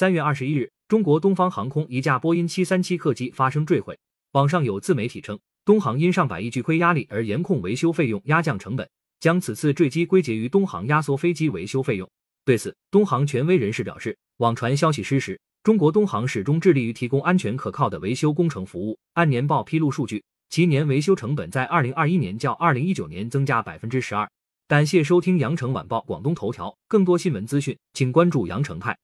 三月二十一日中国东方航空一架波音七三七客机发生坠毁网上有自媒体称东航因上百亿巨亏压力而严控维修费用压降成本将此次坠机归结于东航压缩飞机维修费用。对此东航权威人士表示网传消息失实中国东航始终致力于提供安全可靠的维修工程服务按年报披露数据其年维修成本在二零二一年较二零一九年增加百分之十二。感谢收听羊城晚报广东头条更多新闻资讯请关注羊城派。